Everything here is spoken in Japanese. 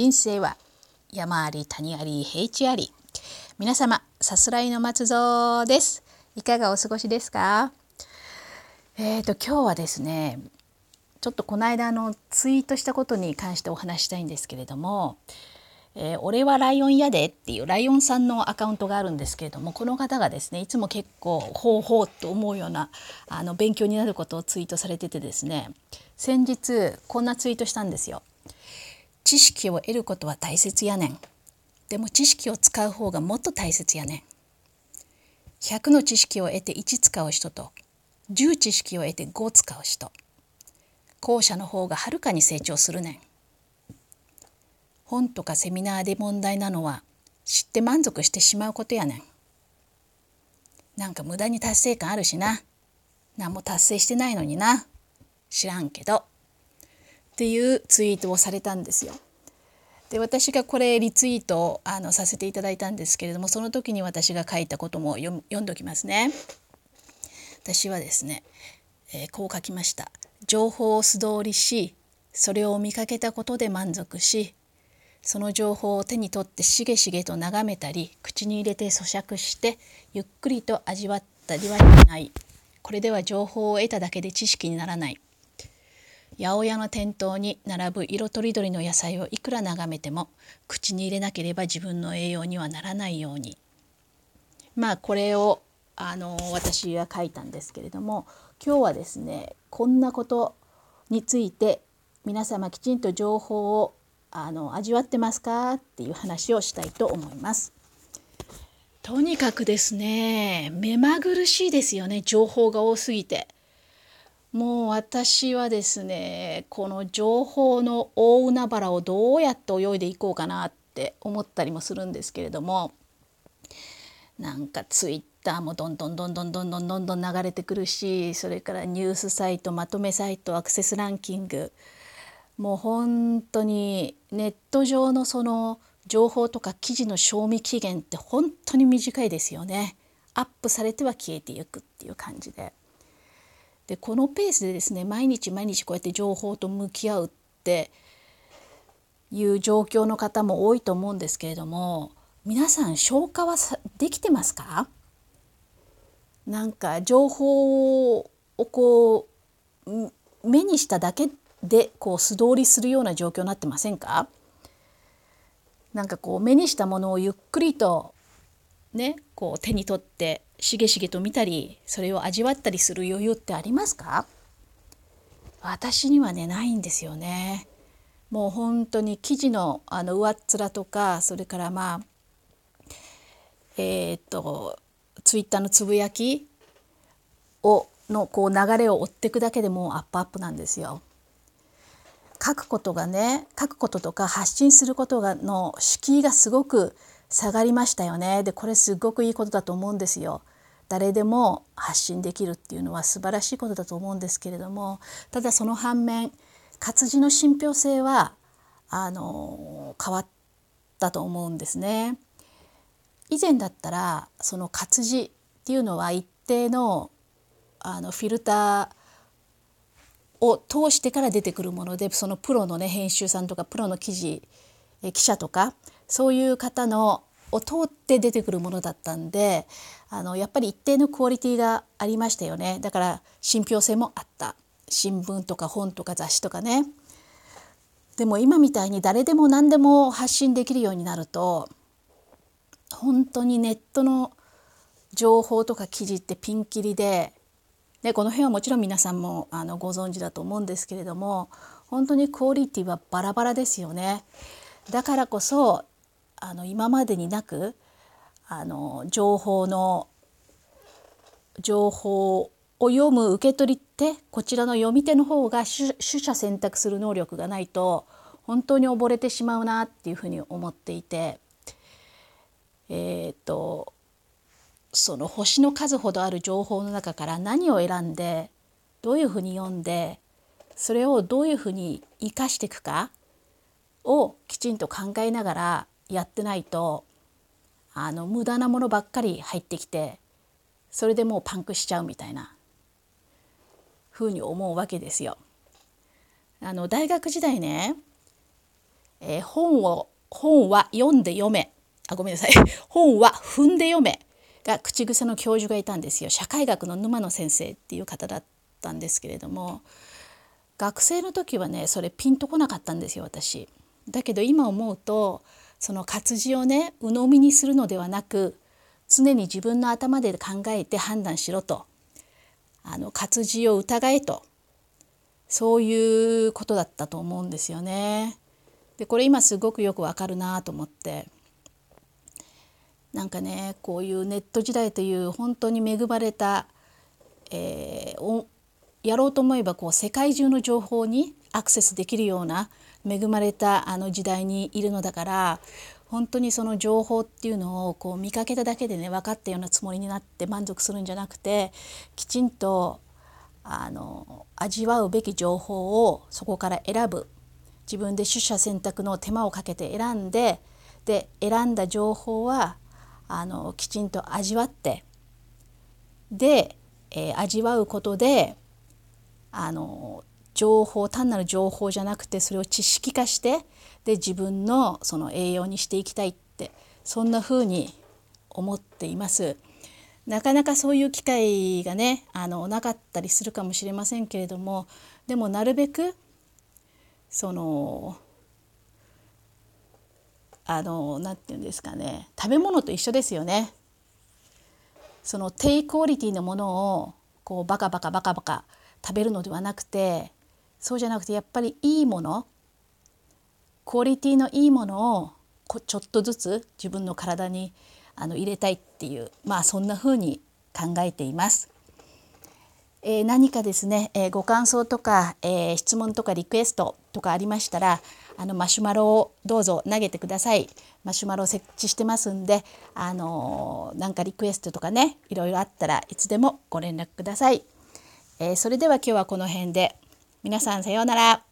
人生は山あり谷あり平地あり。皆様さすらいの松蔵です。いかがお過ごしですか？えーと今日はですねちょっとこの間のツイートしたことに関してお話したいんですけれどもえー、俺はライオンやでっていうライオンさんのアカウントがあるんですけれどもこの方がですねいつも結構ほうほうと思うようなあの勉強になることをツイートされててですね先日こんなツイートしたんですよ。知識を得ることは大切やねん。でも知識を使う方がもっと大切やねん。100の知識を得て1使う人と10知識を得て5使う人後者の方がはるかに成長するねん。本とかセミナーで問題なのは知って満足してしまうことやねん。なんか無駄に達成感あるしな。何も達成してないのにな。知らんけど。っていうツイートをされたんですよ。で私がこれリツイートあのさせていただいたんですけれどもその時に私が書いたことも読読んどきますね。私はですね、えー、こう書きました。情報を素通りしそれを見かけたことで満足しその情報を手に取ってしげしげと眺めたり口に入れて咀嚼してゆっくりと味わったりはしないこれでは情報を得ただけで知識にならない八百屋の店頭に並ぶ色とりどりの野菜をいくら眺めても口に入れなければ自分の栄養にはならないようにまあこれをあの私は書いたんですけれども今日はですねこんなことについて皆様きちんと情報をあの味わってますかっていう話をしたいと思います。とにかくですね目まぐるしいですよね情報が多すぎて。もう私はですねこの情報の大海原をどうやって泳いでいこうかなって思ったりもするんですけれどもなんかツイッターもどんどんどんどんどんどんどんどん流れてくるしそれからニュースサイトまとめサイトアクセスランキングもう本当にネット上のその情報とか記事の賞味期限って本当に短いですよね。アップされては消えていくっていう感じで。でこのペースでですね毎日毎日こうやって情報と向き合うっていう状況の方も多いと思うんですけれども皆さん消化はできてますか？なんか情報をこう目にしただけでこう素通りするような状況になってませんか？なんかこう目にしたものをゆっくりとねこう手に取ってしげしげと見たりそれを味わったりする余裕ってありますか？私にはねないんですよね。もう本当に記事のあの上っ面とかそれからまあえー、っとツイッターのつぶやきをのこう流れを追っていくだけでもうアップアップなんですよ。書くことがね書くこととか発信することがの敷居がすごく下がりましたよねでこれすごくいいことだと思うんですよ。誰でも発信できるっていうのは素晴らしいことだと思うんですけれどもただその反面活字の信憑性はあの変わったと思うんですね。以前だったらその活字っていうのは一定のあのフィルターを通してから出てくるものでそのプロのね編集さんとかプロの記事記者とかそういう方のを通って出てくるものだったんであのやっぱり一定のクオリティがありましたよね。だから信憑性もあった。新聞とか本とか雑誌とかね。でも今みたいに誰でも何でも発信できるようになると本当にネットの情報とか記事ってピンキリででこの辺はもちろん皆さんもあのご存知だと思うんですけれども本当にクオリティはバラバラですよね。だからこそあの今までになくあの情報の情報を読む受け取り手こちらの読み手の方が取捨選択する能力がないと本当に溺れてしまうなっていうふうに思っていてえっ、とその星の数ほどある情報の中から何を選んでどういうふうに読んでそれをどういうふうに生かしていくかをきちんと考えながらやってないとあの無駄なものばっかり入ってきてそれでもうパンクしちゃうみたいなふうに思うわけですよ。あの大学時代ねえー、本を本は読んで読めあごめんなさい 本は踏んで読めが口癖の教授がいたんですよ社会学の沼野先生っていう方だったんですけれども学生の時はねそれピンとこなかったんですよ私。だけど今思うとその活字をね鵜呑みにするのではなく常に自分の頭で考えて判断しろと。あの活字を疑えと。そういうことだったと思うんですよね。でこれ今すごくよくわかるなと思って。なんかねこういうネット時代という本当に恵まれた、えー、やろうと思えばこう世界中の情報にアクセスできるような恵まれたあの時代にいるのだから本当にその情報っていうのをこう見かけただけでね分かったようなつもりになって満足するんじゃなくてきちんとあの味わうべき情報をそこから選ぶ。自分で取捨選択の手間をかけて選んでで選んだ情報はあのきちんと味わってで、えー、味わうことであの情報単なる情報じゃなくてそれを知識化してで自分のその栄養にしていきたいってそんな風に思っています。なかなかそういう機会がねあのなかったりするかもしれませんけれどもでもなるべくそのあの何て言うんですかね食べ物と一緒ですよね。その低クオリティのものをこうバカバカバカバカ食べるのではなくてそうじゃなくてやっぱりいいものクオリティのいいものをちょっとずつ自分の体にあの入れたいっていうまあそんな風に考えています。えー、何かですね、えー、ご感想とか、えー、質問とかリクエストとかありましたらあのマシュマロをどうぞ投げてください。マシュマロ設置してますんで、あのなんかリクエストとかねいろいろあったらいつでもご連絡ください。えそれでは今日はこの辺で皆さんさようなら。